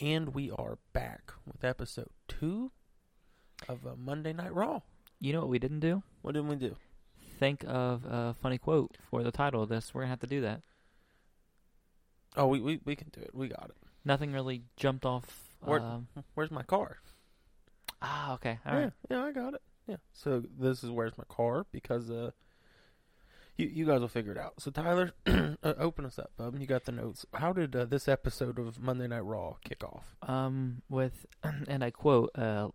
And we are back with episode two of uh, Monday Night Raw. You know what we didn't do? What didn't we do? Think of a funny quote for the title of this. We're gonna have to do that. Oh, we, we, we can do it. We got it. Nothing really jumped off. Where- Um, Where's my car? ah, okay, all yeah, right. yeah, I got it. Yeah. So this is where's my car because uh, you you guys will figure it out. So Tyler, uh, open us up, bub. You got the notes. How did uh, this episode of Monday Night Raw kick off? Um, with and I quote, uh,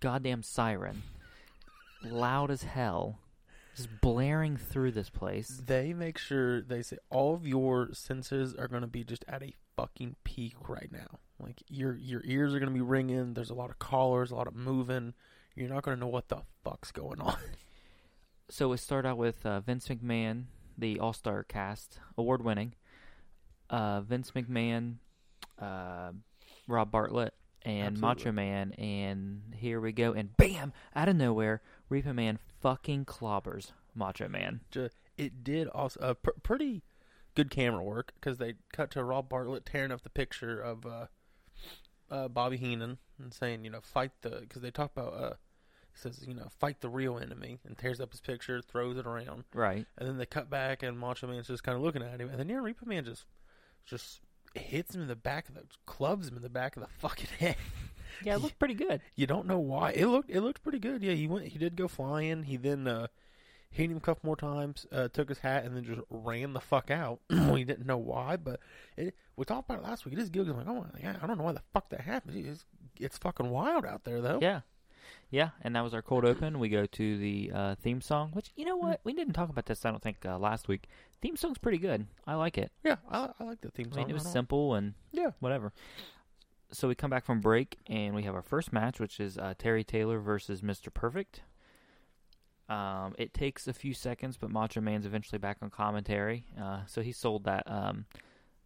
"Goddamn siren, loud as hell, just blaring through this place." They make sure they say all of your senses are going to be just at a fucking peak right now. Like your your ears are going to be ringing. There's a lot of callers, a lot of moving. You're not going to know what the fuck's going on. So we start out with uh, Vince McMahon, the All Star cast, award winning. Uh, Vince McMahon, uh, Rob Bartlett, and Macho Man, and here we go. And bam, out of nowhere, Repo Man fucking clobbers Macho Man. It did also uh, pr- pretty good camera work because they cut to Rob Bartlett tearing up the picture of uh, uh, Bobby Heenan and saying, you know, fight the because they talk about uh, says, you know, fight the real enemy and tears up his picture, throws it around, Right. and then they cut back and Macho Man's just kind of looking at him, and then yeah, Repo Man just just hits him in the back of the clubs him in the back of the fucking head. Yeah, it looked pretty good. You don't know why. It looked it looked pretty good. Yeah, he went he did go flying. He then uh hit him a couple more times, uh took his hat and then just ran the fuck out. we didn't know why, but it, we talked about it last week. It is good. I'm like, oh yeah, I don't know why the fuck that happened. It's, it's fucking wild out there though. Yeah. Yeah, and that was our cold open. We go to the uh, theme song, which, you know what? We didn't talk about this, I don't think, uh, last week. Theme song's pretty good. I like it. Yeah, I, I like the theme I song. mean, it was simple and Yeah. whatever. So we come back from break and we have our first match, which is uh, Terry Taylor versus Mr. Perfect. Um, it takes a few seconds, but Macho Man's eventually back on commentary. Uh, so he sold that um,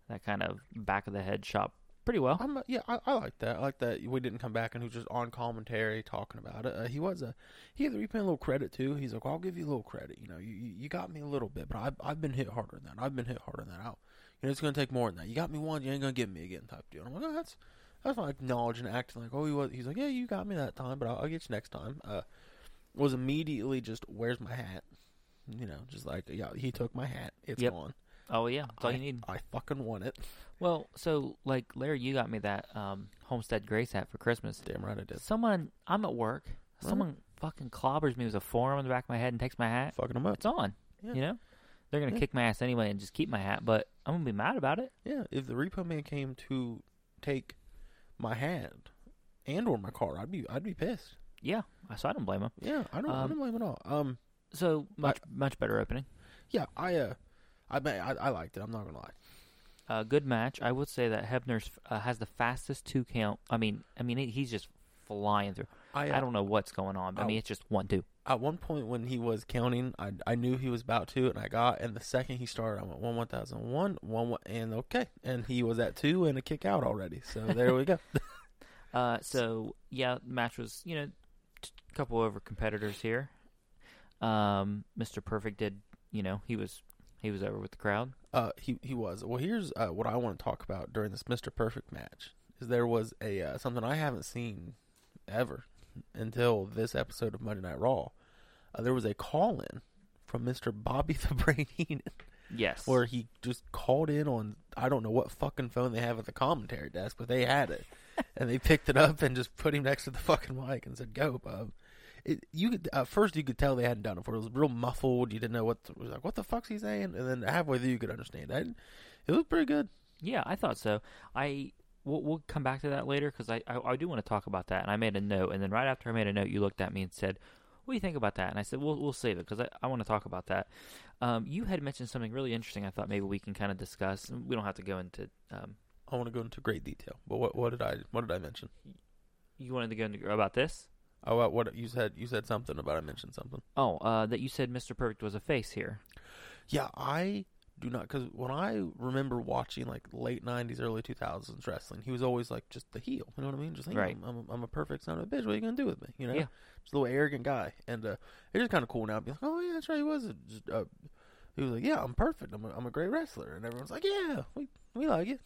that kind of back of the head shot pretty well. I'm, yeah, I, I like that. I like that we didn't come back and he was just on commentary talking about it. Uh, he was a he gave the replay a little credit too. He's like, I'll give you a little credit. You know, you you got me a little bit, but I've I've been hit harder than that. I've been hit harder than that. I'll, you know, it's gonna take more than that. You got me once, you ain't gonna get me again, type deal. I'm like, oh, that's that's fine. Acknowledging, acting like, oh, he was. He's like, yeah, you got me that time, but I'll, I'll get you next time. Uh, was immediately just, where's my hat? You know, just like, yeah, he took my hat. It's Yep. gone. Oh yeah, that's all I, you need. I fucking want it. Well, so like Larry, you got me that um, Homestead Grace hat for Christmas. Damn right I did. Someone, I'm at work. Right. Someone fucking clobbers me with a forearm on the back of my head and takes my hat. Fucking him up. It's on. Yeah. You know, they're gonna Yeah. kick my ass anyway and just keep my hat. But I'm gonna be mad about it. Yeah, if the repo man came to take my hat and or my car, I'd be I'd be pissed. Yeah, so I don't blame him. Yeah, I don't I Um, don't blame it at all. Um, So much much better opening. yeah, I uh, I bet I, I liked it. I'm not gonna lie. Uh, good match. I would say that Hebner's uh, has the fastest two count. I mean, I mean he's just flying through. I uh, I don't know what's going on. But I I- mean, it's just one two. At one point when he was counting, I I knew he was about to, and I got. And the second he started, I went one one thousand one one one, and okay, and he was at two and a kick out already. So there we go. Uh, so yeah, match was you know a couple over competitors here. Um, Mr. Perfect did you know he was he was over with the crowd. Uh, he he was. Well, here's uh, what I want to talk about during this Mr. Perfect match. Is there was a uh, something I haven't seen ever until this episode of Monday Night Raw. Uh, there was a call in from Mr. Bobby the Brain Heenan Yes. where he just called in on I don't know what fucking phone they have at the commentary desk, but they had it, and they picked it up and just put him next to the fucking mic and said, "Go, bub." It, you could at first you could tell they hadn't done it before. It was real muffled. You didn't know what the, it was like. What the fuck's he saying? And then halfway through you could understand. I, it was pretty good. Yeah, I thought so. I we'll, we'll come back to that later because I, I I do want to talk about that. And I made a note, and then right after I made a note, you looked at me and said, "What do you think about that?" And I said, "We'll we'll save it because I, I want to talk about that." Um, you had mentioned something really interesting. I thought maybe we can kind of discuss. We don't have to go into. Um, I want to go into great detail. But what what did I what did I mention? you wanted to go into about this? Oh, what, what you said? You said something about I mentioned something. Oh, uh, that you said Mr. Perfect was a face here. Yeah, I do not because when I remember watching like late '90s, early 2000s wrestling, he was always like just the heel. You know what I mean? Just like, Right. I'm, I'm, a, I'm a perfect son of a bitch. What are you gonna do with me? You know? Yeah. Just a little arrogant guy, and uh, it's just kind of cool now. Be like, oh yeah, that's right. He was a, just, uh, He was like, "Yeah, I'm perfect. I'm a, I'm a great wrestler," and everyone's like, "Yeah, we we like it.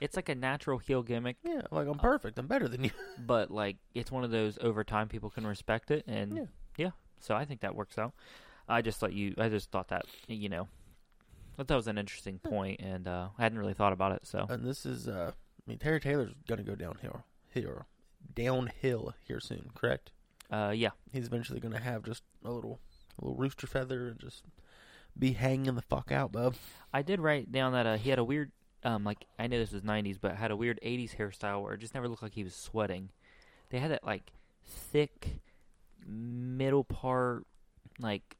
It's like a natural heel gimmick, Yeah, like Uh, I'm perfect. I'm better than you." but like it's one of those over time people can respect it, and Yeah. yeah, so I think that works out. I just thought you. I just thought that you know, that was an interesting point, and uh, I hadn't really thought about it. So And this is, uh, I mean, Terry Taylor's gonna go downhill here, downhill here soon. Correct? uh, yeah, He's eventually gonna have just a little, a little rooster feather and just be hanging the fuck out, bub. I did write down that uh, he had a weird, um, like I know this was '90s, but had a weird '80s hairstyle where it just never looked like he was sweating. They had that like thick middle part, like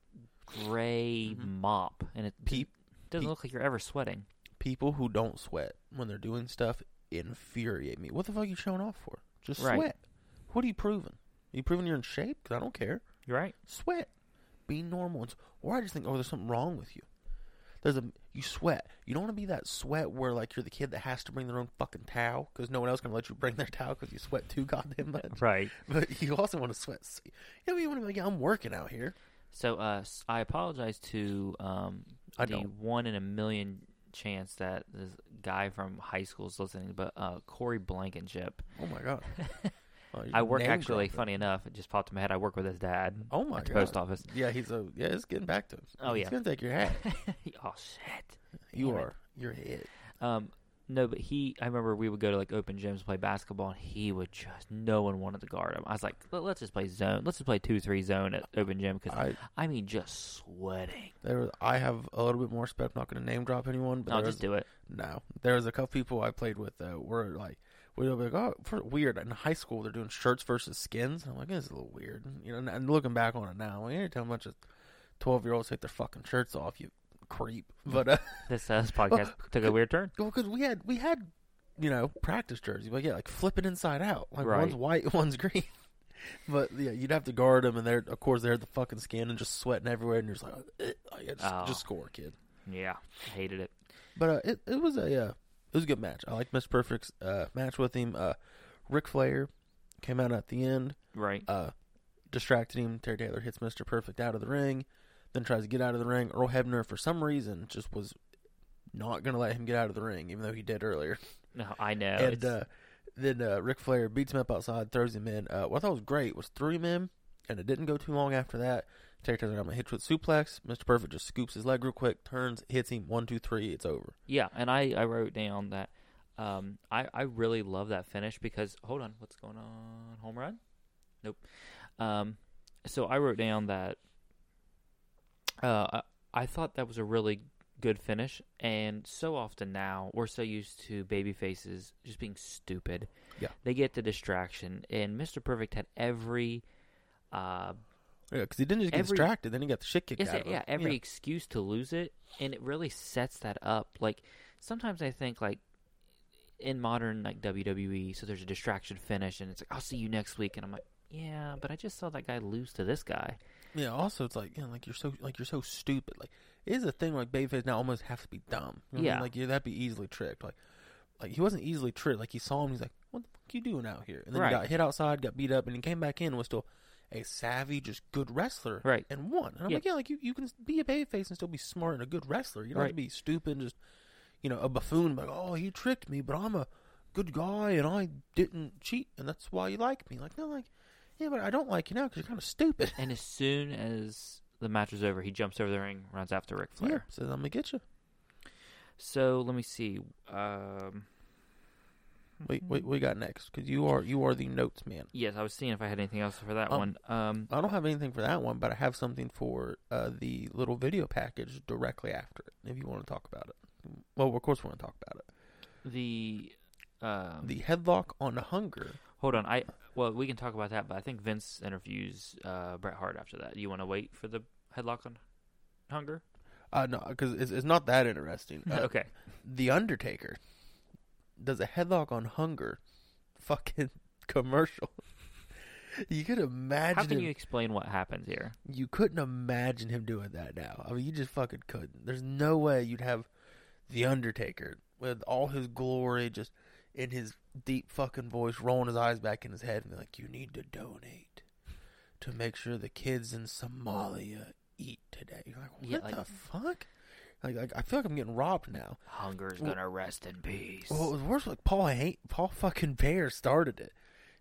gray Mhm. mop, and it Peep, doesn't look like you're ever sweating. people who don't sweat when they're doing stuff infuriate me. What the fuck are you showing off for? Just Right. sweat. What are you proving? Are you proving you're in shape? Because I don't care. You're right. Sweat. Be normal. It's- Or I just think, oh, there's something wrong with you. There's a you sweat. You don't want to be that sweat where like you're the kid that has to bring their own fucking towel because no one else can let you bring their towel because you sweat too goddamn much. Right. But you also want to sweat. You know, you want to be like, yeah, I'm working out here. So uh, I apologize to um, I the don't. one in a million chance that this guy from high school is listening, but uh, Corey Blankenship. Oh my god. Oh, I work actually. dropping. Funny enough, it just popped in my head. I work with his dad Oh my at the god. post office. Yeah, he's a yeah. It's getting back to him. Oh, he's yeah. gonna take your hat. oh shit. You Damn it. are. You're it. Um, no, but he. I remember we would go to like open gyms play basketball, and he would just. No one wanted to guard him. I was like, Let, let's just play zone. Let's just play two three zone at open gym because I I mean just sweating. there. was- I have a little bit more respect. I'm not going to name drop anyone, but I'll just was- do it. no. There was a couple people I played with that were like, we were like, oh, for, weird. In high school, they're doing shirts versus skins. I'm like, this is a little weird. You know, and, and looking back on it now, like, anytime a bunch of twelve year olds take their fucking shirts off, you creep. But uh, This, uh, this podcast took a weird turn. well, because we had we had you know practice jerseys, but yeah, like flip it inside out. Like Right. one's white, one's green. But yeah, you'd have to guard them, and they're of course they're the fucking skin and just sweating everywhere, and you're just like, eh, yeah, just, Oh. just score, kid. Yeah, hated it. But uh, it it was a uh, it was a good match. I like Mr. Perfect's uh, match with him. Uh, Ric Flair came out at the end, Right. uh, distracted him. Terry Taylor hits Mr. Perfect out of the ring, then tries to get out of the ring. Earl Hebner, for some reason, just was not going to let him get out of the ring, even though he did earlier. No, I know. and uh, then uh, Ric Flair beats him up outside, throws him in. Uh, what I thought was great was threw him in, and it didn't go too long after that. Terry Taylor got him a hit with suplex. Mr. Perfect just scoops his leg real quick, turns, hits him one, two, three. It's over. Yeah, and I, I wrote down that um, I, I really love that finish because hold on, what's going on? Home run? Nope. Um, so I wrote down that uh, I, I thought that was a really good finish, and so often now we're so used to baby faces just being stupid. Yeah. they get the distraction, and Mr. Perfect had every. Uh, Yeah, because he didn't just get Every- distracted, then he got the shit kicked Yes, out of him. yeah, every excuse to lose it, and it really sets that up. Like sometimes I think like in modern like WWE, so there's a distraction finish, and it's like I'll see you next week, and I'm like, yeah, but I just saw that guy lose to this guy. Yeah. Also, it's like, you know, like you're so like you're so stupid. Like, it is a thing like babyface now almost have to be dumb. You know what I mean? Yeah. Like, yeah, that'd be easily tricked. Like, like he wasn't easily tricked. Like he saw him, he's like, "What the fuck you doing out here?" And then Right. he got hit outside, got beat up, and he came back in and was still a savvy, just good wrestler. Right. And won. And I'm Yeah. like, yeah, like you, you can be a babyface and still be smart and a good wrestler. You don't have to be stupid, and just you know, a buffoon. Like, oh, he tricked me, but I'm a good guy and I didn't cheat, and that's why you like me. Like, no, like, yeah, but I don't like you now because you're kind of stupid. And as soon as the match is over, he jumps over the ring, runs after Ric Flair. Yeah, says I'm gonna get you. So let me see. Um, Wait, wait, we got next? Because you are you are the notes man. yes, I was seeing if I had anything else for that Um, one. Um, I don't have anything for that one, but I have something for uh, the little video package directly after it. If you want to talk about it, well, of course we want to talk about it. the um, The headlock on hunger. Hold on, I well we can talk about that, but I think Vince interviews uh, Bret Hart after that. Do you want to wait for the headlock on Hunger? Uh, no, because it's, it's not that interesting. Uh, okay, The Undertaker does a headlock on hunger, fucking commercial. you could imagine. how can him- you explain what happens here? you couldn't imagine him doing that now. I mean, you just fucking couldn't. There's no way you'd have the Undertaker with all his glory, just in his deep fucking voice, rolling his eyes back in his head, and be like, "You need to donate to make sure the kids in Somalia eat today." You're like, "What Yeah, the fuck?" Like, like I feel like I'm getting robbed now. Hunger's Well- gonna rest in peace. Well, it was worse. Like Paul hate Paul fucking Bear started it.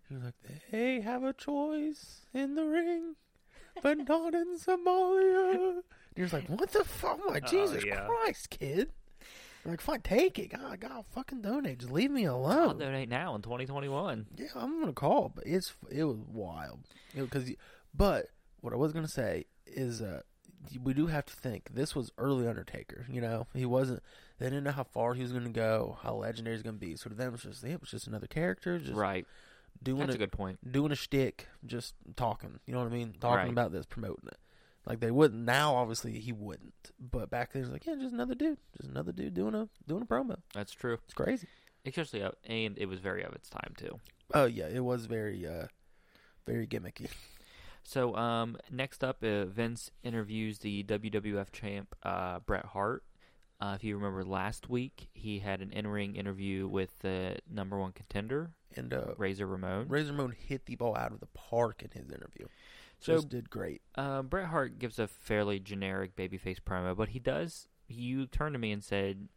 He was like, "They have a choice in the ring, but not in Somalia." And he was like, "What the fuck? My Oh, Jesus yeah. Christ, kid!" I'm like, "Fine, take it. God, God, fucking donate. Just leave me alone. I'll alone." donate now in 2021. Yeah, I'm gonna call, but it's it was wild. Because, but what I was gonna say is, uh, we do have to think this was early Undertaker. You know, he wasn't. They didn't know how far he was gonna go, how legendary he's gonna be. So to them, it's just it was just another character, just Right. doing That's a it, good point. doing a shtick, just talking. You know what I mean? Talking Right. about this, promoting it. Like they wouldn't now. Obviously, he wouldn't. But back then, it was like, yeah, just another dude, just another dude doing a doing a promo. That's true. It's crazy. Especially, uh, and it was very of its time too. Oh yeah, it was very, uh very gimmicky. So, um, next up, uh, Vince interviews the WWF champ uh, Bret Hart. Uh, if you remember last week, he had an in-ring interview with the number one contender, And uh, Razor Ramon. Razor Ramon hit the ball out of the park in his interview. So- Just did great. Uh, Bret Hart gives a fairly generic babyface promo, but he does. You turned to me and said,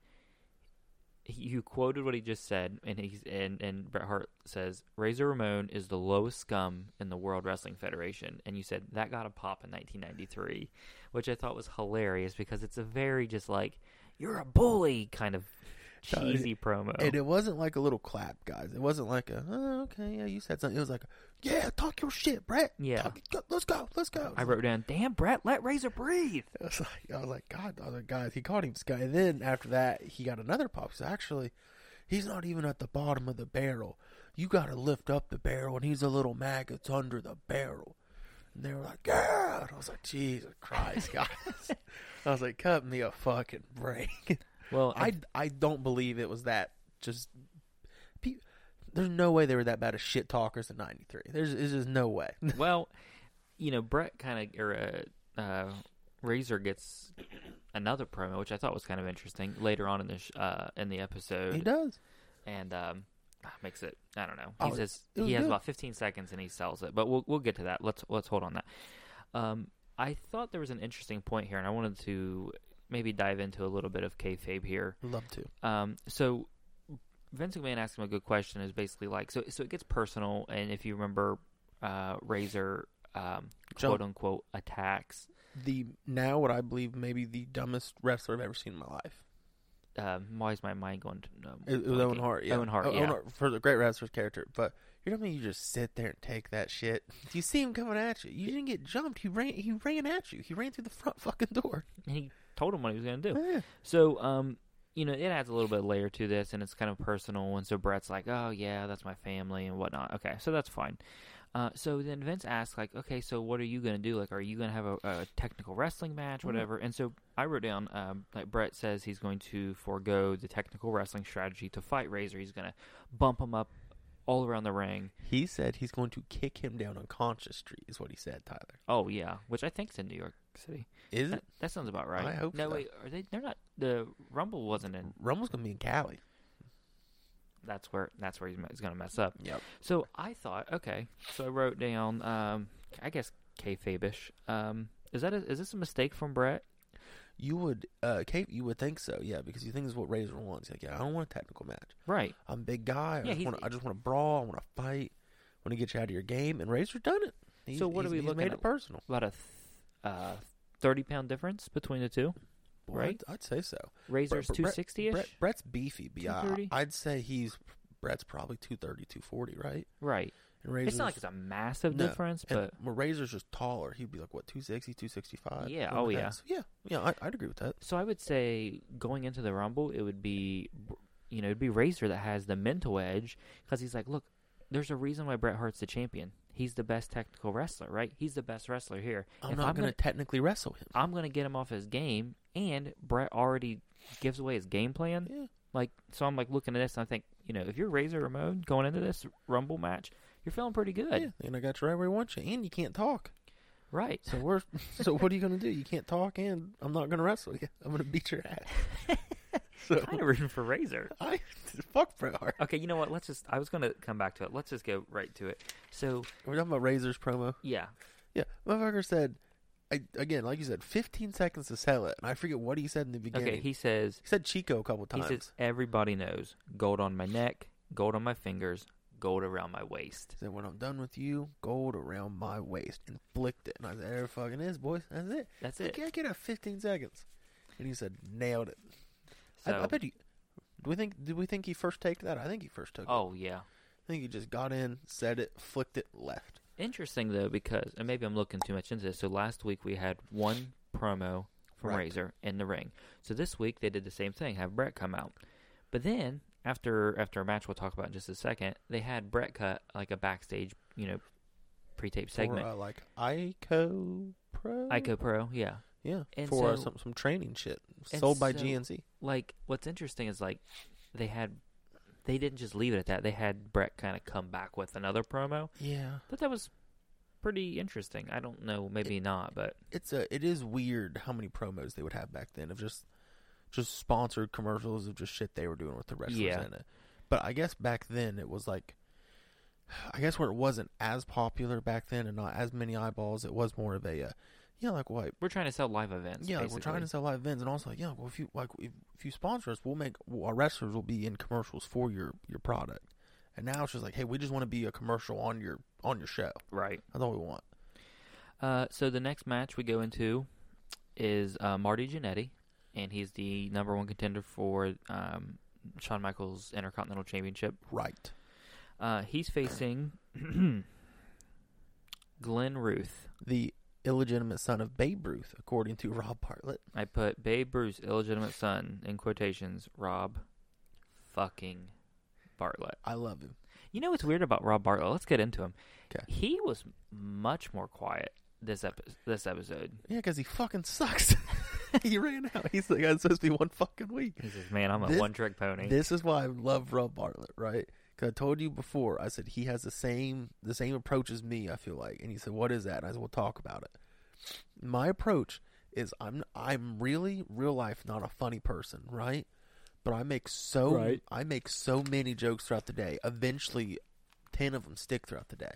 you quoted what he just said, and he's and and Bret Hart says Razor Ramon is the lowest scum in the World Wrestling Federation, and you said that got a pop in 1993, which I thought was hilarious because it's a very just like you're a bully kind of uh, cheesy promo. And it wasn't like a little clap, guys. It wasn't like a, oh, okay, yeah, you said something. It was like, yeah, talk your shit, Bret. Yeah. Talk- go- let's go, let's go. I wrote down, "Damn, Bret, let Razor breathe." I was like, I was like, God, I was guys, he called him Sky. And then after that, he got another pop. So actually, he's not even at the bottom of the barrel. You got to lift up the barrel, and he's a little maggots under the barrel. And they were like, God. I was like, Jesus Christ, guys. I was like, cut me a fucking break. Well, I, I don't believe it was that just. There's no way they were that bad of shit talkers in '93. There's, there's just no way. well, you know, Bret kind of or uh, uh, Razor gets another promo, which I thought was kind of interesting later on in the sh- uh, in the episode, he does. and um, makes it. I don't know. Oh, He says it was he has about 15 seconds and he sells it, but we'll we'll get to that. Let's let's hold on that. Um, I thought there was an interesting point here, and I wanted to maybe dive into a little bit of kayfabe here. Love to. Um, so Vince McMahon asked him a good question. Is basically like so. So it gets personal, and if you remember, uh, Razor, um, quote unquote, attacks. the now what I believe maybe the dumbest wrestler I've ever seen in my life. Um, why is my mind going to? Um, It, it was Owen? Hart. Yeah. Owen Hart. O- yeah. Owen Hart, for the great wrestler's character. But you know what I mean? You just sit there and take that shit. You see him coming at you? You didn't get jumped. He ran. He ran at you. He ran through the front fucking door. And he told him what he was going to do. Yeah. So, um, you know, it adds a little bit of layer to this, and it's kind of personal. And so Bret's like, "Oh yeah, that's my family and whatnot." Okay, so that's fine. Uh, so then Vince asks, like, "Okay, so what are you gonna do? Like, are you gonna have a, a technical wrestling match, Mhm. whatever?" And so I wrote down, um, like Bret says he's going to forego the technical wrestling strategy to fight Razor. He's gonna bump him up all around the ring. He said he's going to kick him down on unconscious street. Is what he said, Tyler. Oh yeah, which I think's in New York City. Is That, it? that sounds about right. I hope no, so. wait, are they? They're not. The Rumble wasn't in. Rumble's gonna be in Cali. That's where. That's where he's, he's gonna mess up. Yep. So I thought, okay. So I wrote down, um, I guess kayfabe-ish. Um, is that a, is this a mistake from Bret? You would, uh, Kate. You would think so, yeah, because you think this is what Razor wants. Like, yeah, I don't want a technical match. Right. I'm a big guy. I Yeah, just he's- want. I just want to brawl. I want to fight. I want to get you out of your game. And Razor's done it. He's, So what are he's- we he's looking made at? it personal. About a th- uh, thirty pound difference between the two. Well, Right? I'd, I'd say so. Razor's Bret- two Bret- sixty ish. Bret's beefy, but yeah, 230? I'd say he's Bret's probably 230, 240, right? Right. And Razor's, It's not like it's a massive No, difference, but well, Razor's just taller. He'd be like what 260, 265. Yeah, oh, yeah. So, yeah, yeah. I, I'd agree with that. so I would say going into the Rumble, it would be, you know, it'd be Razor that has the mental edge because he's like, look, there's a reason why Bret Hart's the champion. He's the best technical wrestler, right? He's the best wrestler here. I'm If not going to technically wrestle him. I'm gonna get him off his game, and Bret already gives away his game plan. Yeah, Like, so I'm like looking at this, and I think, you know, if you're Razor Ramon going into this Rumble match, you're feeling pretty good, yeah. And I got you right where I want you, and you can't talk. right? So we're so what are you going to do? You can't talk, and I'm not going to wrestle you. I'm going to beat your ass. so kind of rooting for Razor. I fuck Bret Hart. Okay, you know what? Let's just. I was gonna come back to it. Let's just go right to it. So We're talking about Razor's promo. yeah, Yeah, motherfucker said, I, again, like you said, 15 seconds to sell it, and I forget what he said in the beginning. Okay, he says He said Chico a couple times. he says everybody knows gold on my neck, gold on my fingers, gold around my waist. He said, when I'm done with you, gold around my waist. Inflict it. And I said, there it fucking is, boys. That's it. That's I it. can't get a 15 seconds. And he said, nailed it. So, I, I bet you. Do we think? Did we think he first take that? I think he first took it. oh yeah. I think he just got in, said it, flicked it, left. Interesting though, because and maybe I'm looking too much into this. So last week we had one promo from Right. Razor in the ring. So this week they did the same thing, have Bret come out. But then after after a match we'll talk about in just a second, they had Bret cut like a backstage, you know, pre-tape segment. For, uh, like Ico Pro. ICOPRO, yeah. Yeah. And for uh, so- some some training shit sold by so- GNC. Like what's interesting is like they had they didn't just leave it at that. They had Bret kind of come back with another promo. Yeah. But that was pretty interesting. I don't know, maybe not, but It's a. It is weird how many promos they would have back then of just just sponsored commercials of just shit they were doing with the wrestlers Yeah. in it. But I guess back then it was like. I guess where it wasn't as popular back then and not as many eyeballs, it was more of a, uh, yeah, like what we're trying to sell live events. Yeah, like we're trying to sell live events, and also like, yeah, well, if you like, if, if you sponsor us, we'll make well, our wrestlers will be in commercials for your your product. And now it's just like, hey, we just want to be a commercial on your on your show. right. That's all we want. Uh, so the next match we go into is uh, Marty Jannetty, and he's the number one contender for um, Shawn Michaels Intercontinental Championship. Right. Uh, he's facing Glenn Ruth. The illegitimate son of Babe Ruth, according to Rob Bartlett. I put Babe Ruth's illegitimate son in quotations. Rob, fucking Bartlett. I love him. You know what's weird about Rob Bartlett? Let's get into him. 'Kay. He was much more quiet this epi- this episode. Yeah, because he fucking sucks. he ran out. He's the guy that's supposed to be one fucking week. He says, "Man, I'm a This- one trick pony." This is why I love Rob Bartlett, right? Because I told you before, I said he has the same the same approach as me. I feel like, and he said, "What is that?" And I said, "We'll talk about it." My approach is I'm I'm really real life not a funny person, right? But I make so Right. I make so many jokes throughout the day. Eventually, ten of them stick throughout the day.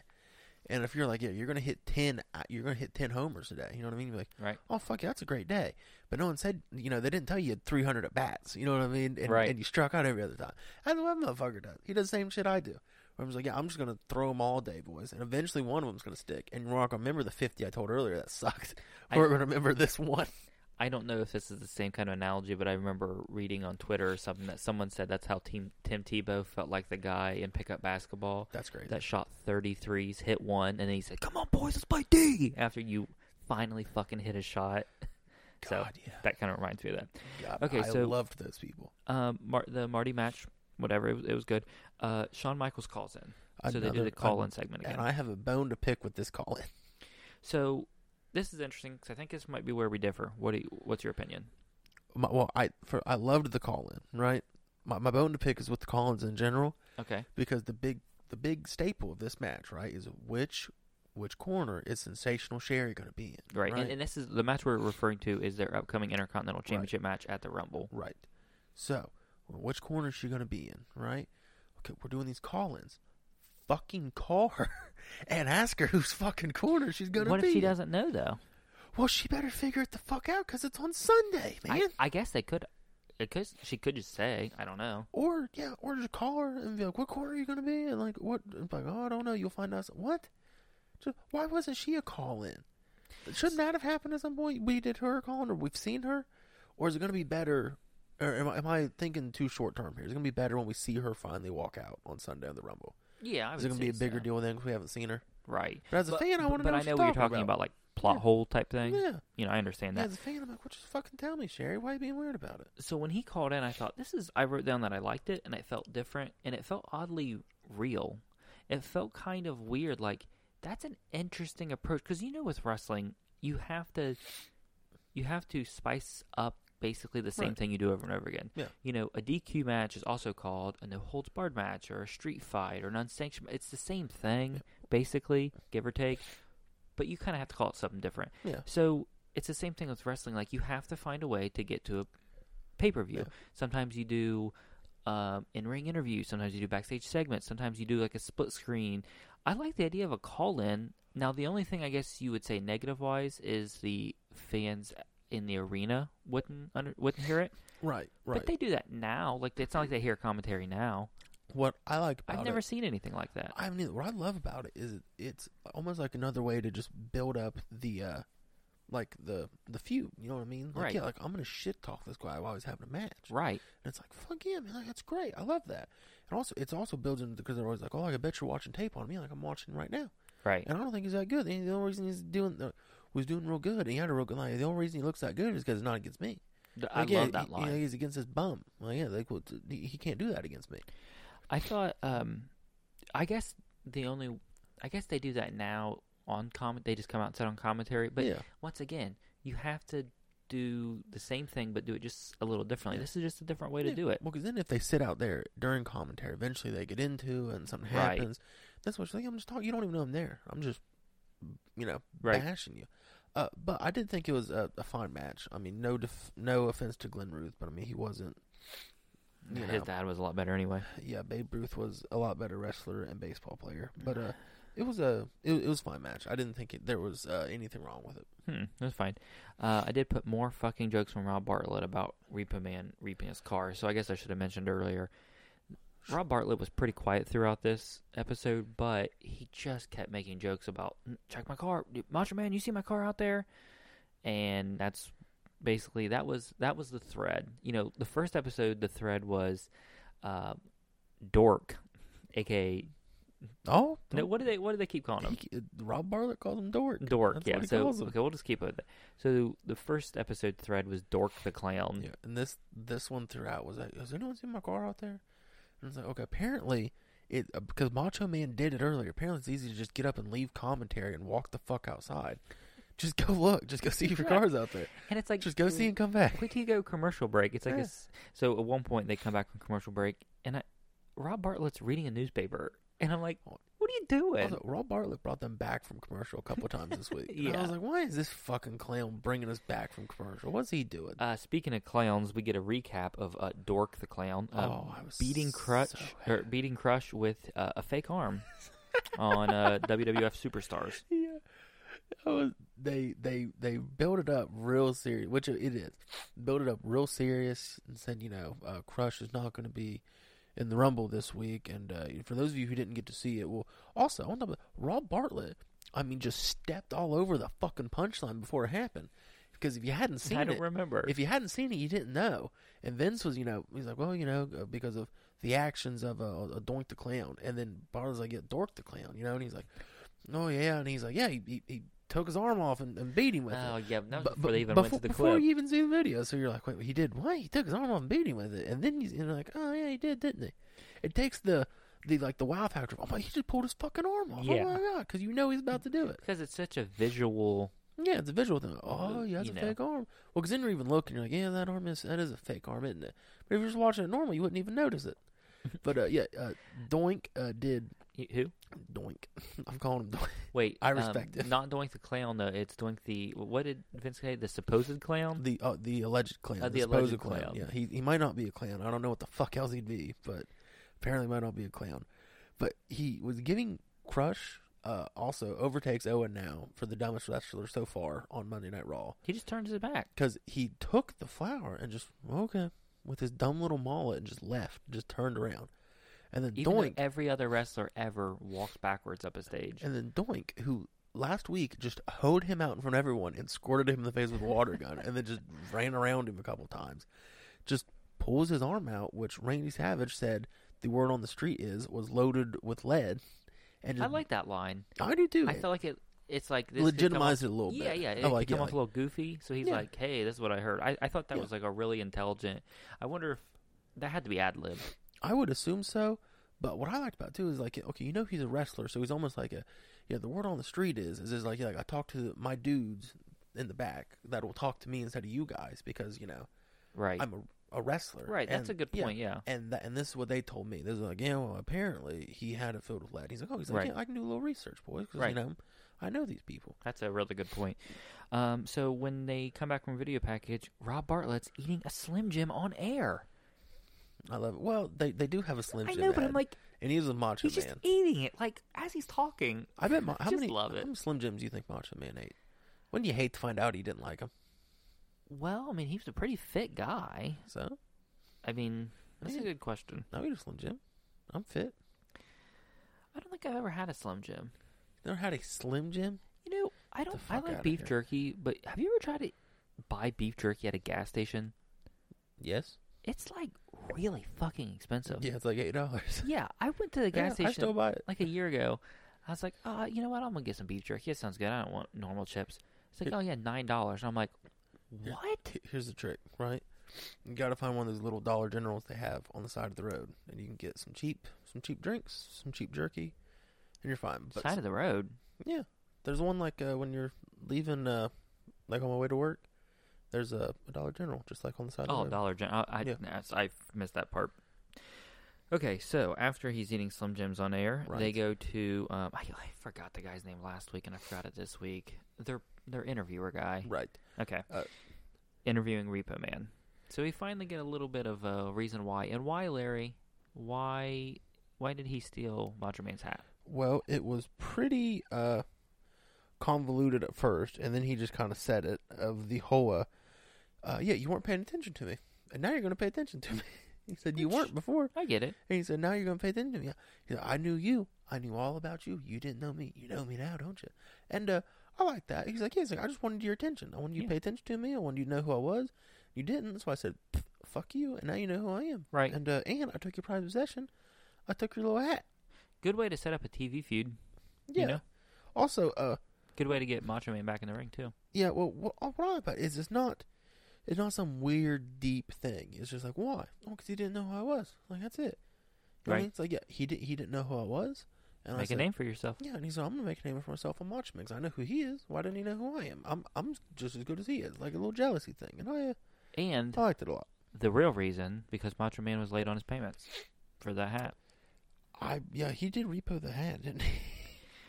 And if you're like, yeah, you're gonna hit ten, uh, you're gonna hit ten homers today. You know what I mean? You're like, Right. oh fuck yeah, that's a great day. But no one said, you know, they didn't tell you you had 300 at bats. You know what I mean? And, Right. and you struck out every other time. That's what that motherfucker does. He does the same shit I do. Where I'm just like, yeah, I'm just gonna throw them all day, boys, and eventually one of them's gonna stick. And we're not gonna remember the 50 I told earlier that sucked. We're gonna remember this one. I don't know if this is the same kind of analogy, but I remember reading on Twitter or something that someone said that's how team, Tim Tebow felt like the guy in pickup basketball That's great. that shot 33s, hit one, and then he said, "Come on, boys, let's play D." After you finally fucking hit a shot, so God, yeah. that kind of reminds me of that. God, Okay, I so- loved those people. Um, Mar- the Marty match, whatever, it was, it was good. Uh, Shawn Michaels calls in, so they do Another- the call-in segment again. And I have a bone to pick with this call in. So this is interesting because I think this might be where we differ. What do you, what's your opinion? My, well, I for I loved the call in, right? My my bone to pick is with the call ins in general. Okay, because the big the big staple of this match, right, is which which corner is Sensational Sherri going to be in? right, And, and this is the match we're referring to is their upcoming Intercontinental Championship match at the Rumble. right. So, which corner is she going to be in? Right. Okay, we're doing these call-ins. Fucking car and ask her whose fucking corner she's going to What be. if she doesn't know though? Well, she better figure it the fuck out because it's on Sunday, man. I, I guess they could. Because she could just say, I don't know. Or yeah, or just call her and be like, "What corner are you going to be in?" Like what? and Like oh, I don't know. You'll find out. What? Just, why wasn't she a call in? Shouldn't that have happened at some point? We did her call in, or we've seen her, or is it going to be better? Or am I, am I thinking too short term here? Is it going to be better when we see her finally walk out on Sunday in the Rumble? Yeah, I Is it going to be a bigger deal then because we haven't seen her? Right. But as a fan, I wanna know. But know I know what you're talking about. about, like plot Yeah. hole type thing. Yeah. You know, I understand Yeah, that. as a fan, I'm like, well, just fucking tell me, Sherri. Why are you being weird about it? so when he called in, I thought this is. I wrote down that I liked it, and it felt different, and it felt oddly real. It felt kind of weird. Like that's an interesting approach because you know, with wrestling, you have to, you have to spice up basically the same Right. thing you do over and over again. Yeah. You know, a DQ match is also called a no holds barred match or a street fight or an unsanctioned. It's the same thing, basically, give or take. But you kind of have to call it something different. Yeah. So it's the same thing with wrestling. Like you have to find a way to get to a pay per view. Yeah. Sometimes you do um, in ring interviews. Sometimes you do backstage segments. Sometimes you do like a split screen. I like the idea of a call in Now, the only thing I guess you would say negative wise is the fans in the arena wouldn't under, wouldn't hear it. Right, right. But they do that now. Like it's not like they hear commentary now. what I like about I've never it, seen anything like that. I mean, what I love about it is it, it's almost like another way to just build up the, uh like the the feud. You know what I mean? Like, Right. Yeah, like I'm gonna shit talk this guy while he's having a match. Right. And it's like, fuck yeah, man, like, that's great. I love that. And also, it's also building because they're always like, oh, I bet you're watching tape on me, like I'm watching right now. Right. And I don't think he's that good. The the only reason he's doing the, was doing real good, and he had a real good line. The only reason he looks that good is because it's not against me. I Like, yeah, love that he, line. You know, he's against his bum. Well, yeah, like well, he he can't do that against me. I thought, um, I guess the only, I guess they do that now on comment. They just come out and set on commentary. But yeah, once again, you have to do the same thing, but do it just a little differently. Yeah. This is just a different way to do it. Well, because then if they sit out there during commentary, eventually they get into and something Right. happens. That's what you're like. I'm just talking. You don't even know I'm there. I'm just, you know, Right. bashing you. Uh, but I did think it was a, a fine match. I mean, no, def- no offense to Glenn Ruth, but I mean he wasn't. You His dad was a lot better anyway. yeah, Babe Ruth was a lot better wrestler and baseball player, but uh, it was a it, it was a fine match. I didn't think it, there was uh, anything wrong with it. Hmm, that's fine. Uh, I did put more fucking jokes from Rob Bartlett about Repo Man reaping his car, so I guess I should have mentioned earlier. Rob Bartlett was pretty quiet throughout this episode, but he just kept making jokes about "Mm, check my car, Macho Man. You see my car out there, and that's basically that was that was the thread. You know, the first episode, the thread was uh, Dork, aka Oh, no, what do they what do they keep calling him? he, Rob Bartlett called him Dork. Dork, That's yeah. So calls okay, we'll just keep it. So the first episode thread was Dork the clown. Yeah, and this this one throughout was like, has anyone seen my car out there? And it's like, okay, apparently it uh, because Macho Man did it earlier. Apparently, it's easy to just get up and leave commentary and walk the fuck outside. Just go look. Just go see if your Yeah. car's out there. And it's like Just go see and come back. Till you go commercial break. It's like Yeah. so. At one point, they come back from commercial break, and I, Rob Bartlett's reading a newspaper, and I'm like, "What are you doing?" Also, Rob Bartlett brought them back from commercial a couple times this week. And I was like, why is this fucking clown bringing us back from commercial? What's he doing? uh, speaking of clowns, we get a recap of uh, Dork the clown uh, oh, beating Crush so or beating Crush with uh, a fake arm on uh, WWF Superstars. yeah. Was, they they they built it up real serious, which it is. Built it up real serious and said, you know, uh, Crush is not going to be in the Rumble this week. And uh, for those of you who didn't get to see it, well, also on top of Rob Bartlett, I mean, just stepped all over the fucking punchline before it happened. Because if you hadn't seen I don't it, remember. if you hadn't seen it, you didn't know. And Vince was, you know, he's like, well, you know, uh, because of the actions of uh, a Doink the Clown. And then Bartlett's like, yeah, Dork the Clown, you know, and he's like, oh, yeah. And he's like, yeah, he, he, he took his arm off and, and beat him with oh it. Oh yeah, that was before they even went to the before clip. you even see the video. So you're like, wait, he did what? He took his arm off and beat him with it. And then you- you're like, oh, yeah, he did, didn't he? It takes the, the like, the wow factor. of, Oh, my, he just pulled his fucking arm off. Yeah. Oh, my God. Because you know he's about to do it. because it's such a visual. Yeah, it's a visual thing. Oh, yeah, that's a know. fake arm. Well, because then you're even looking, you're like, yeah, that arm is that is a fake arm, isn't it? But if you're just watching it normal, you wouldn't even notice it. but uh, yeah, uh, Doink uh, did Who? Doink. I'm calling him Doink. Wait, I um, respect it. Not Doink the clown though. It's Doink the what did Vince say? The supposed clown. The uh, the alleged clown, Uh, the supposed alleged clown. Yeah, he he might not be a clown. I don't know what the fuck else he'd be, but apparently might not be a clown. But he was giving Crush. Uh, also overtakes Owen now for the dumbest wrestler so far on Monday Night Raw. He just turns his back. because he took the flower and just okay with his dumb little mullet and just left, just turned around, and then Even Doink, every other wrestler ever walks backwards up a stage. and then Doink, who last week just hoed him out in front of everyone and squirted him in the face with a water gun, and then just ran around him a couple times, just pulls his arm out, which Randy Savage said the word on the street is was loaded with lead, and I just, like that line. I do too. I feel like it. It's like this could come legitimized off- it a little Yeah, bit. yeah. It I could like come yeah, off a little goofy. So he's Yeah. like, "Hey, this is what I heard." I, I thought that Yeah. was like a really intelligent. I wonder if that had to be ad lib. I would assume so. But what I liked about it too is like, okay, you know, he's a wrestler, so he's almost like a, yeah. The word on the street is is, is like, like I talk to my dudes in the back that will talk to me instead of you guys because you know Right. I'm a, a wrestler. right. That's a good point. Yeah. And that, and this is what they told me. This is like, yeah, well, apparently he had it filled with lead. He's like, oh, he's like, Right. yeah, I can do a little research, boys, because Right. you know, I know these people. That's a really good point. Um, so when they come back from video package, Rob Bartlett's eating a Slim Jim on air. I love it. Well, they they do have a Slim I Jim know, but ad, I'm like, and he's a Macho he's just Man. eating it like as he's talking. I bet. Ma- how just many? love how it. many Slim Jims do you think Macho Man ate? Wouldn't you hate to find out he didn't like them? Well, I mean, he was a pretty fit guy. So I mean, that's a good question. I eat a Slim Jim. I'm fit. I don't think I've ever had a Slim Jim. Never had a Slim Jim. You know, I don't. I fuck like beef here. jerky, but have you ever tried to buy beef jerky at a gas station? Yes. It's like really fucking expensive. Yeah, it's like eight dollars. Yeah, I went to the gas I station still buy it. like a year ago. I was like, oh, you know what? I'm gonna get some beef jerky. It sounds good. I don't want normal chips. It's like, Here- oh yeah, nine dollars. I'm like, what? Here's the trick, right? You got to find one of those little Dollar Generals they have on the side of the road, and you can get some cheap, some cheap drinks, some cheap jerky, and you're fine. But Side of the road. yeah, there's one like uh, when you're leaving, uh, like on my way to work. There's a, a Dollar General just like on the side of Oh, the road. Dollar General. I, I, Yeah. I missed that part. Okay, so after he's eating Slim Jims on air, they Right. go to. Um, I, I forgot the guy's name last week, and I forgot it this week. Their their interviewer guy. Right. Okay. Uh, Interviewing Repo Man. So we finally get a little bit of a reason why, and why Larry? Why why did he steal Macho Man's hat? Well, it was pretty uh, convoluted at first, and then he just kind of said it of the whole. Uh, yeah, you weren't paying attention to me, and now you're going to pay attention to me. he said you weren't before, I get it. and he said now you're going to pay attention to me. He said I knew you, I knew all about you. You didn't know me. You know me now, don't you? And uh, I like that. He's like, yeah, he's like, I just wanted your attention. I wanted you Yeah. to pay attention to me. I wanted you to know who I was. You didn't. That's why I said, fuck you, and now you know who I am. Right. And uh, and I took your prized possession. I took your little hat. Good way to set up a TV feud. Yeah. You know? Also, uh, Good way to get Macho Man back in the ring too. Yeah, well, what, what I like about it is it's not, it's not some weird deep thing. It's just like why? Oh, because he didn't know who I was. Like that's it. You I Right. mean? It's like yeah, he did. He didn't know who I was. And Make a name for yourself. Yeah, and he said I'm gonna make a name for myself on Macho Man 'cause I know who he is. Why didn't he know who I am? I'm I'm just as good as he is. Like a little jealousy thing, and I uh, And I liked it a lot. the real reason because Macho Man was late on his payments for that hat. I yeah, he did repo the hat, didn't he?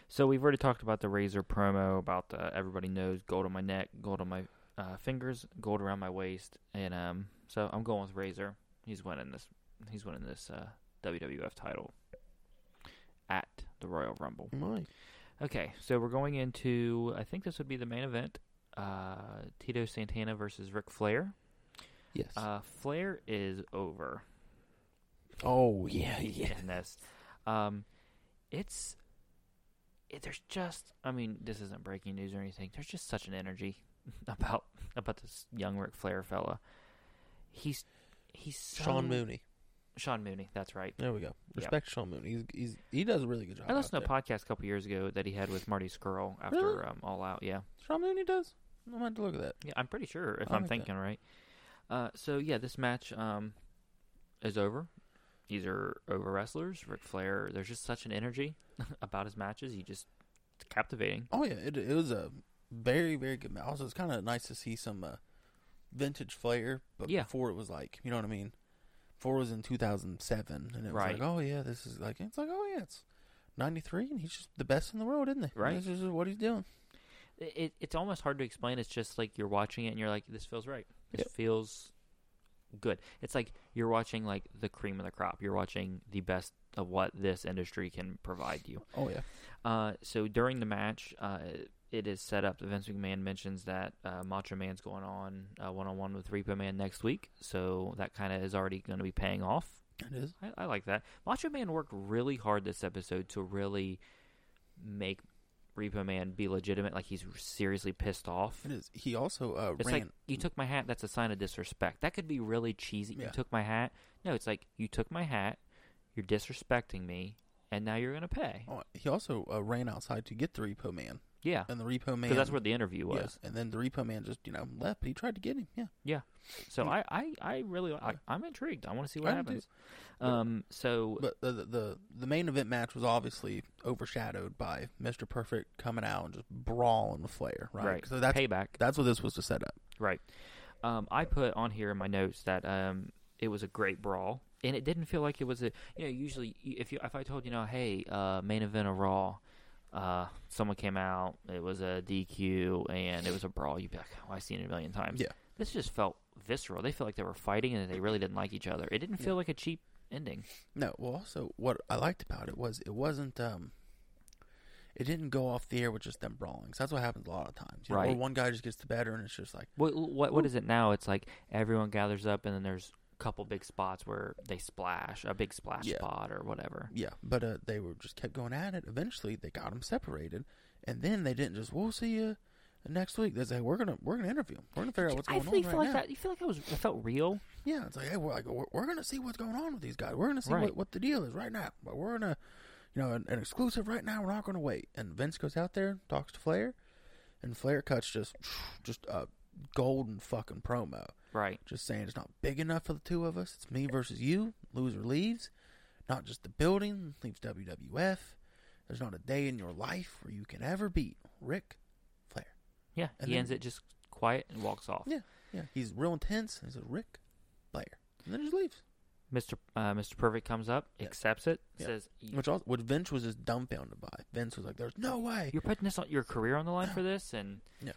So we've already talked about the Razor promo about uh, everybody knows gold on my neck, gold on my uh, fingers, gold around my waist, and um, so I'm going with Razor. He's winning this. He's winning this uh, WWF title at the Royal Rumble. Mine. Okay, so we're going into. I think this would be the main event. Uh, Tito Santana versus Ric Flair. Yes. Uh, Flair is over. oh yeah, yeah. in this. Um, it's it, there's just I mean this isn't breaking news or anything. There's just such an energy about about this young Ric Flair fella. He's he's so, Sean Mooney. Sean Mooney. That's right. There we go. Respect Sean Mooney. He's he's he does a really good job. I listened to a podcast a couple years ago that he had with Marty Skrull after Really? um, All Out. Yeah. Sean Mooney does. I'm gonna have to look at that. yeah. I'm pretty sure if I'm like that. thinking right. Uh, so yeah, this match um is over. These are over wrestlers. Ric Flair. There's just such an energy about his matches. He just it's captivating. Oh yeah, it it was a very very good match. Also, it's kind of nice to see some uh, vintage Flair, but Yeah. before it was like you know what I mean. Before it was in 2007, and it was Right. like, oh yeah, this is like it's like oh yeah, it's 93, and he's just the best in the world, isn't he? Right. This is what he's doing. it, it's almost hard to explain. It's just like you're watching it and you're like, this feels right. This Yep. feels good. It's like you're watching like the cream of the crop. You're watching the best of what this industry can provide you. Oh yeah, Uh, so during the match, uh, it is set up. Vince McMahon mentions that uh, Macho Man's going on one on one with Repo Man next week. So that kind of is already going to be paying off. it is. I, I like that. Macho Man worked really hard this episode to really make Repo Man be legitimate. Like he's seriously pissed off. It is. He also uh, It's ran. like you took my hat. That's a sign of disrespect. That could be really cheesy. You took my hat. No, it's like you took my hat. You're disrespecting me, and now you're gonna pay. oh, he also uh, ran outside to get the Repo Man, Yeah, and the Repo Man. because that's where the interview yeah, was. and then the Repo Man just you know left, but he tried to get him. Yeah, Yeah. So I, I, I really, I, I'm intrigued. I want to see what I am happens. Um, so But the, the the the main event match was obviously overshadowed by Mr. Perfect coming out and just brawling with Flair, right? right, So that's payback. that's what this was to set up. Right. Um, I put on here in my notes that um, it was a great brawl, and it didn't feel like it was a. You know, usually if you if I told you know, hey, uh, main event of Raw, uh, someone came out, it was a DQ, and it was a brawl, you'd be like, oh, I've seen it a million times. Yeah. This just felt visceral. They felt like they were fighting and they really didn't like each other. It didn't Yeah. feel like a cheap ending. No, well, also what I liked about it was it wasn't. um It didn't go off the air with just them brawling. 'cause that's what happens a lot of times. You know, Right. Or one guy just gets the better, and it's just like, What what what is it now? It's like everyone gathers up and then there's couple big spots where they splash, a big splash Yeah. spot or whatever. yeah. But uh, they were just kept going at it. Eventually, they got them separated, and then they didn't just, "We'll see you next week." They say, "We're gonna we're gonna interview. 'em. We're gonna figure out what's I going feel, on feel right like now." that. You feel like I was. I felt real. Yeah, it's like, hey, we're like, we're, we're gonna see what's going on with these guys. We're gonna see Right. what, what the deal is right now. But we're gonna, you know, an, an exclusive right now. We're not gonna wait. And Vince goes out there, talks to Flair, and Flair cuts just, just a golden fucking promo, Right. just saying it's not big enough for the two of us. It's me versus you. Loser leaves. Not just the building leaves WWF. There's not a day in your life where you can ever beat Ric Flair. Yeah. And he then- ends it just quiet and walks off. Yeah, yeah. He's real intense. He says Ric Flair, and then just leaves. Mr. Uh, Mr. Perfect comes up, Yeah. accepts it, Yeah. says, "You- Which also, what Vince was just dumbfounded by. Vince was like, "There's no way." "You're putting this on your career on the line for this," and Yeah.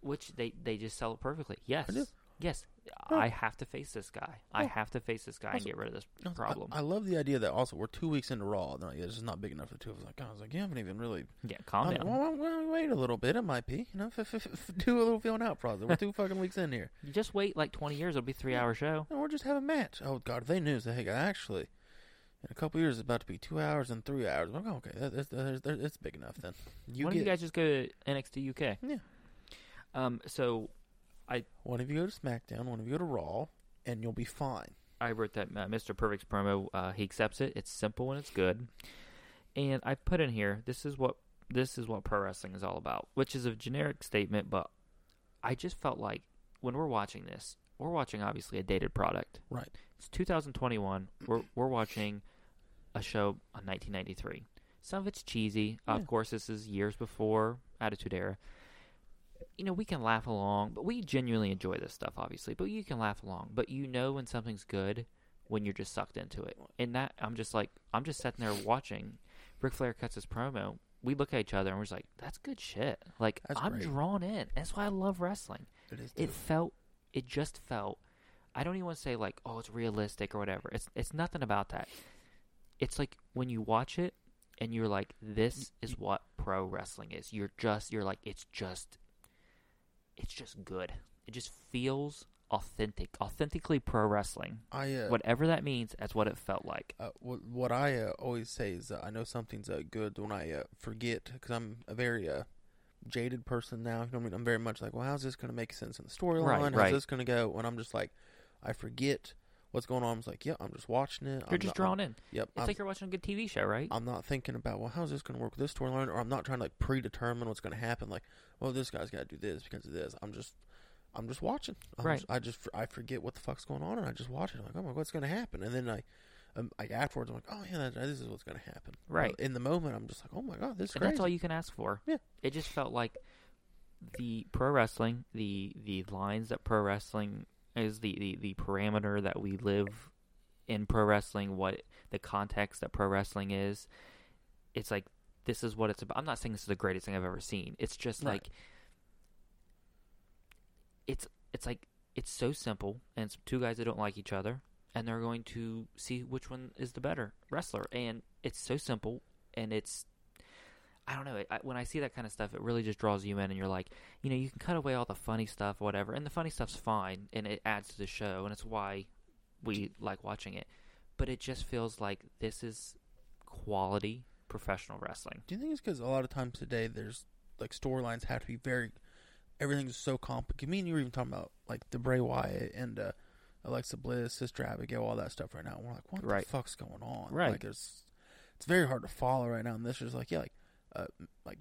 Which they they just sell it perfectly. Yes, I yes, Yeah. I have to face this guy. I have to face this guy and get rid of this I- problem. I, love the idea that also we're two weeks into Raw. And they're like, yeah, this is not big enough for the two of us. Like, I was like, you haven't even really. yeah, calm down. well, well, wait a little bit. It might be, you know, f- f- f- do a little feeling out process. We're two fucking weeks in here. You just wait like 20 years; it'll be a three-hour show. No, we're just having a match. Oh God, if they knew, say, hey, actually, in a couple years, it's about to be two hours and three hours. Like, oh, okay, that, that's, that's, that's, big enough then. You Why don't you guys just go to NXT UK? Yeah. Um. So I one of you go to SmackDown, one of you go to Raw, and you'll be fine. I wrote that uh, Mr. Perfect's promo. Uh, he accepts it. It's simple and it's good. And I put in here, this is what this is what pro wrestling is all about, which is a generic statement, but I just felt like when we're watching this, we're watching obviously a dated product. Right. It's 2021. We're we're watching a show on 1993. Some of it's cheesy. Yeah. Of course, this is years before Attitude Era. You know, we can laugh along, but we genuinely enjoy this stuff, obviously. But you can laugh along, but you know when something's good when you're just sucked into it. And that I'm just like I'm just sitting there watching. Ric Flair cuts his promo. We look at each other and we're just like, "That's good shit." Like That's I'm great. drawn in. That's why I love wrestling It is. it felt it just felt I don't even want to say like oh it's realistic or whatever. It's it's nothing about that. It's like when you watch it and you're like this is what pro wrestling is. You're just you're like it's just it's just good. It just feels authentic. Authentically pro wrestling. I uh, Whatever that means, that's what it felt like. Uh, what, what I uh, always say is uh, I know something's uh, good when I uh, forget because I'm a very uh, jaded person now. You know I mean? I'm very much like, well, how's this going to make sense in the storyline? Right, how's right. this going to go? When I'm just like, I forget what's going on. I'm just like, yeah, I'm just watching it. You're I'm just not- drawn in. Yep. It's I'm, like you're watching a good TV show, right? I'm not thinking about well, how's this going to work with this storyline, or I'm not trying to like predetermine what's going to happen. Like, well, this guy's got to do this because of this. I'm just. I'm just watching. I'm Right. just- I just I forget what the fuck's going on, and I just watch it. I'm like, oh my god, what's going to happen? And then I, um, like afterwards, I'm like, oh yeah, that, this is what's going to happen. Right. But in the moment, I'm just like, oh my god, this is And crazy. that's all you can ask for. Yeah. It just felt like the pro wrestling, the the lines that pro wrestling is the, the, the parameter that we live in pro wrestling, what the context that pro wrestling is. It's like this is what it's about. I'm not saying this is the greatest thing I've ever seen. It's just Right. like it's it's like it's so simple and it's two guys that don't like each other and they're going to see which one is the better wrestler and it's so simple and it's I don't know. It, I, when I see that kind of stuff, it really just draws you in, and you're like, you know, you can cut away all the funny stuff, whatever, and the funny stuff's fine, and it adds to the show, and it's why we like watching it. But it just feels like this is quality professional wrestling. Do you think it's because a lot of times today there's like storylines have to be very, everything's so complicated. Me and you were even talking about like the Bray Wyatt and uh, Alexa Bliss, Sister Abigail, all that stuff right now. We're like, what Right. the fuck's going on? Right. Like it's it's very hard to follow right now. And this is like, yeah, like, uh, like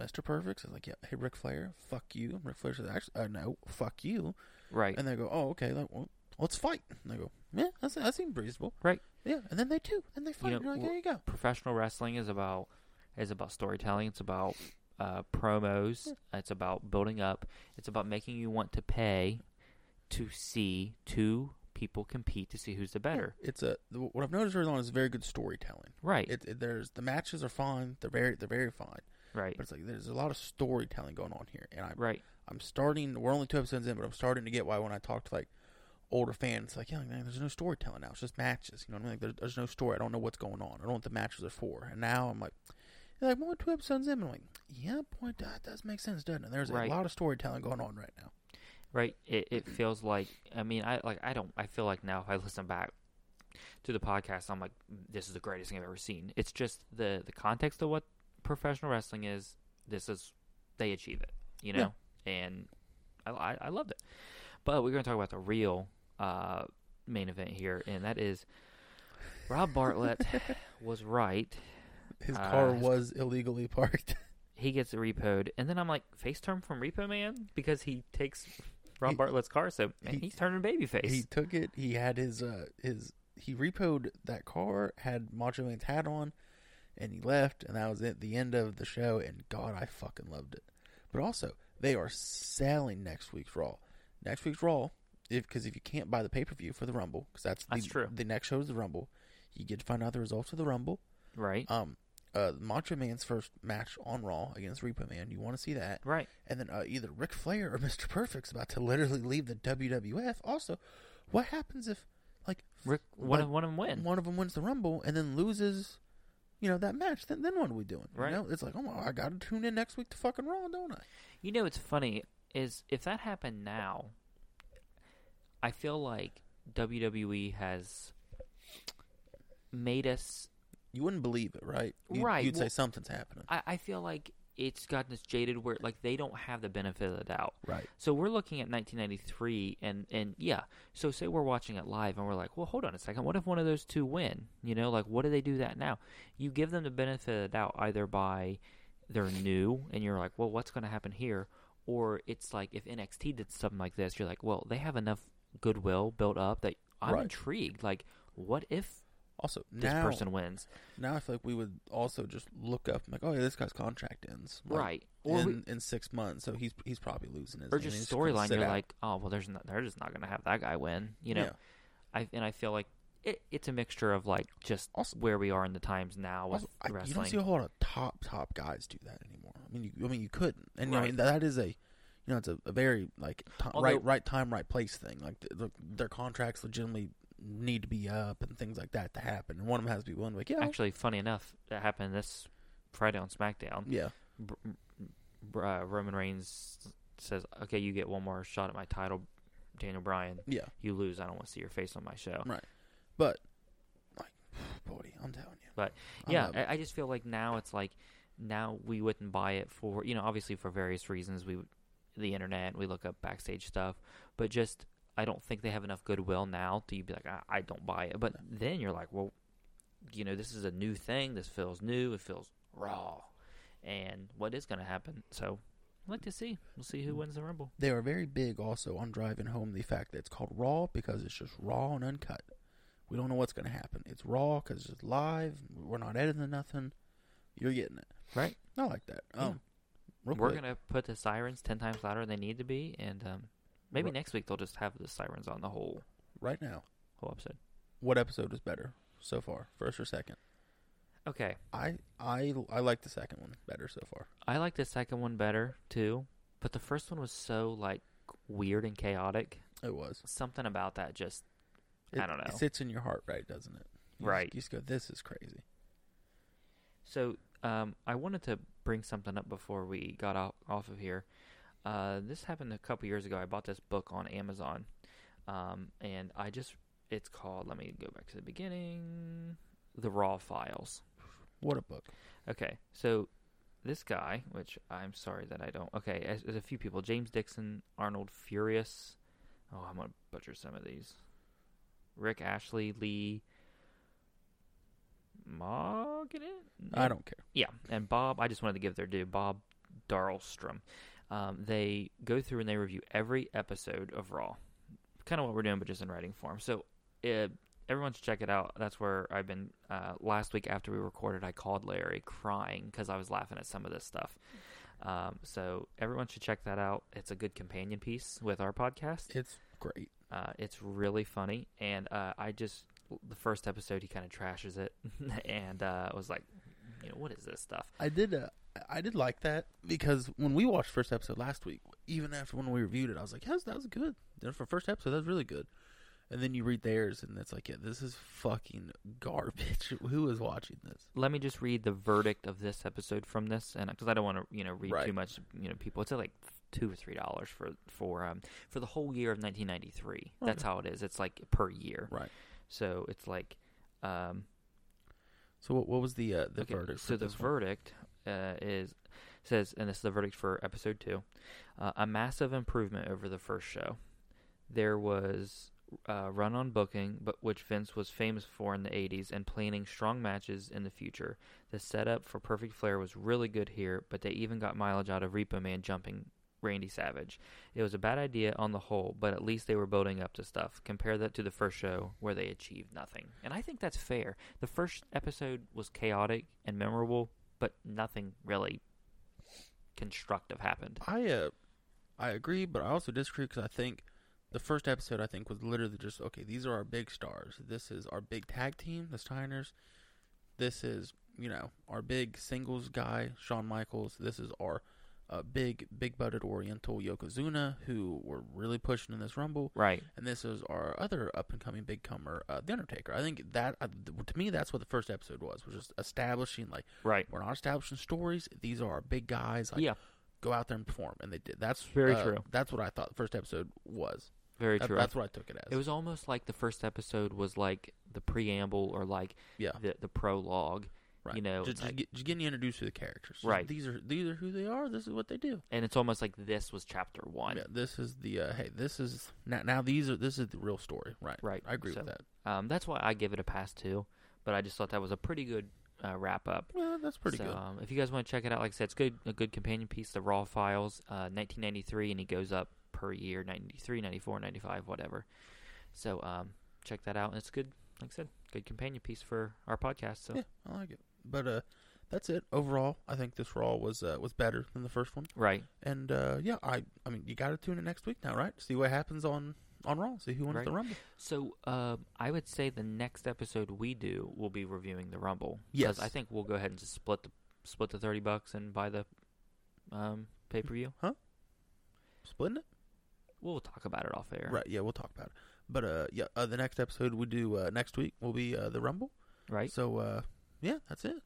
Mr. Perfect says like, yeah, hey Ric Flair, fuck you. And Ric Flair says, actually, uh, no, fuck you. Right. And they go, oh, okay, like, well, let's fight. And they go, yeah, that's, that seems reasonable. Right. Yeah, and then they do, and they fight. know, and you're like, wh- there you go. professional wrestling is about is about storytelling. It's about uh, promos. It's about building up. It's about making you want to pay to see two people compete to see who's the better. It's a what I've noticed early on is very good storytelling. Right. It, it, there's the matches are fine. They're very they're very fine. right. But it's like there's a lot of storytelling going on here, and I Right. I'm starting. We're only two episodes in, but I'm starting to get why when I talk to like older fans, like, yeah, man, there's no storytelling now. It's just matches. You know what I mean? Like, there's, there's no story. I don't know what's going on. I don't know what the matches are for. And now I'm like, like, well, two episodes in. I'm like, yeah, boy, that does make sense, doesn't it? There's Right. a lot of storytelling going on right now. Right. It it feels like I mean I like I don't I feel like now if I listen back to the podcast I'm like this is the greatest thing I've ever seen. It's just the the context of what professional wrestling is. This is they achieve it, you know, and I, I I loved it. But we're going to talk about the real uh, main event here, and that is Rob Bartlett was right. His Uh, car his- was illegally parked. He gets repoed, and then I'm like, face turn from Repo Man because he takes Rob He- Bartlett's car. So man, he- he's turning babyface. he took it. He had his uh his he repoed that car, had Macho Man's hat on, and he left, and that was it. The end of the show. And God, I fucking loved it. But also, they are selling next week's Raw. Next week's Raw, if because if you can't buy the pay per view for the Rumble, because that's the, That's true. The next show is the Rumble. You get to find out the results of the Rumble. right, Um, uh, Macho Man's first match on Raw against Repo Man. You want to see that? right. And then uh, either Ric Flair or Mr. Perfect's about to literally leave the WWF. Also, what happens if, like, Ric, one like, of one of them win. one of them wins the Rumble and then loses, you know, that match? Then then what are we doing? Right. You know, it's like, oh, my, I got to tune in next week to fucking Raw, don't I? You know, it's funny is if that happened now, I feel like WWE has made us. You wouldn't believe it, right? You, Right, You'd say something's happening. I, I feel like it's gotten us jaded where like they don't have the benefit of the doubt. Right. So we're looking at 1993, and and yeah. So say we're watching it live, and we're like, well, hold on a second. What if one of those two win? You know, like what do they do that now? You give them the benefit of the doubt either by they're new, and you're like, well, what's going to happen here? Or it's like if NXT did something like this, you're like, well, they have enough goodwill built up that I'm Right. intrigued. Like, what if Also, this now, person wins? now I feel like we would also just look up, like, oh, yeah, this guy's contract ends. like, right. Or in, we- in six months, so he's he's probably losing his. or just storyline. You're out. like, oh well, there's not, they're just not going to have that guy win. You know, Yeah. I and I feel like it, it's a mixture of like just Also- where we are in the times now with Also, I, you don't see a whole lot of top top guys do that anymore. I mean, you, I mean, you couldn't, and I Right. mean that is a, you know, it's a, a very like ti- Although- right right time right place thing. Like the, the, their contracts legitimately need to be up and things like that to happen. And one of them has to be to like, yeah, Actually, funny enough, that happened this Friday on SmackDown. yeah, Br- Br- uh, Roman Reigns says, "Okay, you get one more shot at my title, Daniel Bryan. yeah, You lose. I don't want to see your face on my show." right. But like, boy, I'm telling you, But, yeah. I, I just feel like now it's like now we wouldn't buy it for you know obviously for various reasons we the internet we look up backstage stuff but just I don't think they have enough goodwill now to be like I, I don't buy it but then you're like well you know this is a new thing this feels new it feels raw and what is going to happen so I'd like to see we'll see who wins the rumble they are very big also on driving home the fact that it's called raw because it's just raw and uncut. We don't know what's going to happen. It's raw because it's live. We're not editing nothing. You're getting it. right I like that. Um, we're going to put the sirens 10 times louder than they need to be and um, maybe Right. next week they'll just have the sirens on the whole right now, whole episode what episode is better so far, first or second? okay I I I like the second one better so far. I like the second one better too, but the first one was so like weird and chaotic. It was. Something about that just It, I don't know. It sits in your heart, right? Doesn't it? You Right. Just, you just go, this is crazy. so. Um, I wanted to bring something up before we got off, off of here. Uh, this happened a couple years ago. I bought this book on Amazon, um, and I just it's called. Let me go back to the beginning. The Raw Files. What a book. Okay, so this guy, which I'm sorry that I don't. Okay, there's a few people: James Dixon, Arnold Furious. Oh, I'm gonna butcher some of these. Rick Ashley, Lee, Maughan. I don't care. Yeah, and Bob. I just wanted to give their due. Bob Dahlstrom. Um, they go through and they review every episode of Raw. Kind of what we're doing, but just in writing form. So, uh, everyone should check it out. That's where I've been. Uh, last week after we recorded, I called Larry crying because I was laughing at some of this stuff. Um, so everyone should check that out. It's a good companion piece with our podcast. It's great. Uh, it's really funny, and uh, I just the first episode he kind of trashes it, and uh, was like, you know, what is this stuff? I did. Uh, I did like that because when we watched first episode last week, even after when we reviewed it, I was like, yes, that was good. Then for first episode, that was really good. And then you read theirs, and it's like, yeah, this is fucking garbage. Who is watching this? Let me just read the verdict of this episode from this, and because I don't want to, you know, read Right. too much, you know, people. It's like two or three dollars for for um for the whole year of 1993. That's how it is. It's like per year. Right. So it's like, um, So what, what was the uh, the okay, verdict? So the verdict uh, is says, and this is the verdict for episode two, uh, a massive improvement over the first show. There was uh, run on booking, but which Vince was famous for in the '80s, and planning strong matches in the future. The setup for Perfect Flair was really good here, but they even got mileage out of Repo Man jumping Randy Savage. It was a bad idea on the whole, but at least they were building up to stuff. Compare that to the first show where they achieved nothing. And I think that's fair. The first episode was chaotic and memorable, but nothing really constructive happened. I uh, I agree, but I also disagree because I think the first episode I think was literally just okay. These are our big stars. This is our big tag team, the Steiners. This is you know our big singles guy, Shawn Michaels. This is our uh, big big butted Oriental Yokozuna, who we're really pushing in this Rumble. Right. And this is our other up and coming big comer, uh, The Undertaker. I think that uh, to me that's what the first episode was, was just establishing like Right. we're not establishing stories. These are our big guys. Like, yeah. go out there and perform, and they did. That's Very uh, true. That's what I thought the first episode was. Very That- true. that's what I took it as. It was almost like the first episode was like the preamble or like yeah, the the prologue, right. you know, just, like- just getting you introduced to the characters. Right. These are these are who they are. This is what they do. and it's almost like this was chapter one. Yeah, this is the uh, hey. This is now. Now these are this is the real story. Right. Right. I agree So- with that. Um, that's why I give it a pass too. But I just thought that was a pretty good uh, wrap up. Yeah, that's pretty so, good. Um, if you guys want to check it out, like I said, it's good. A good companion piece. The Raw Files, uh, 1993, and he goes up per year, 93, 94, 95, whatever. So um, check that out. And it's a good. Like I said, good companion piece for our podcast. So Yeah, I like it. But uh, that's it. Overall, I think this Raw was uh, was better than the first one. right, And uh, yeah, I I mean, you got to tune in next week now, right? See what happens on on Raw. See who wins Right. the Rumble. So uh, I would say the next episode we do will be reviewing the Rumble. Yes. I think we'll go ahead and just split the split the thirty bucks and buy the um, pay per view. Huh? Splitting it. We'll talk about it off air. Right. Yeah, we'll talk about it. But uh, yeah, uh, the next episode we do uh, next week will be uh, the Rumble. Right. So uh, yeah, that's it.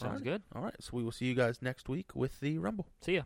Sounds good. All right. So we will see you guys next week with the Rumble. See ya.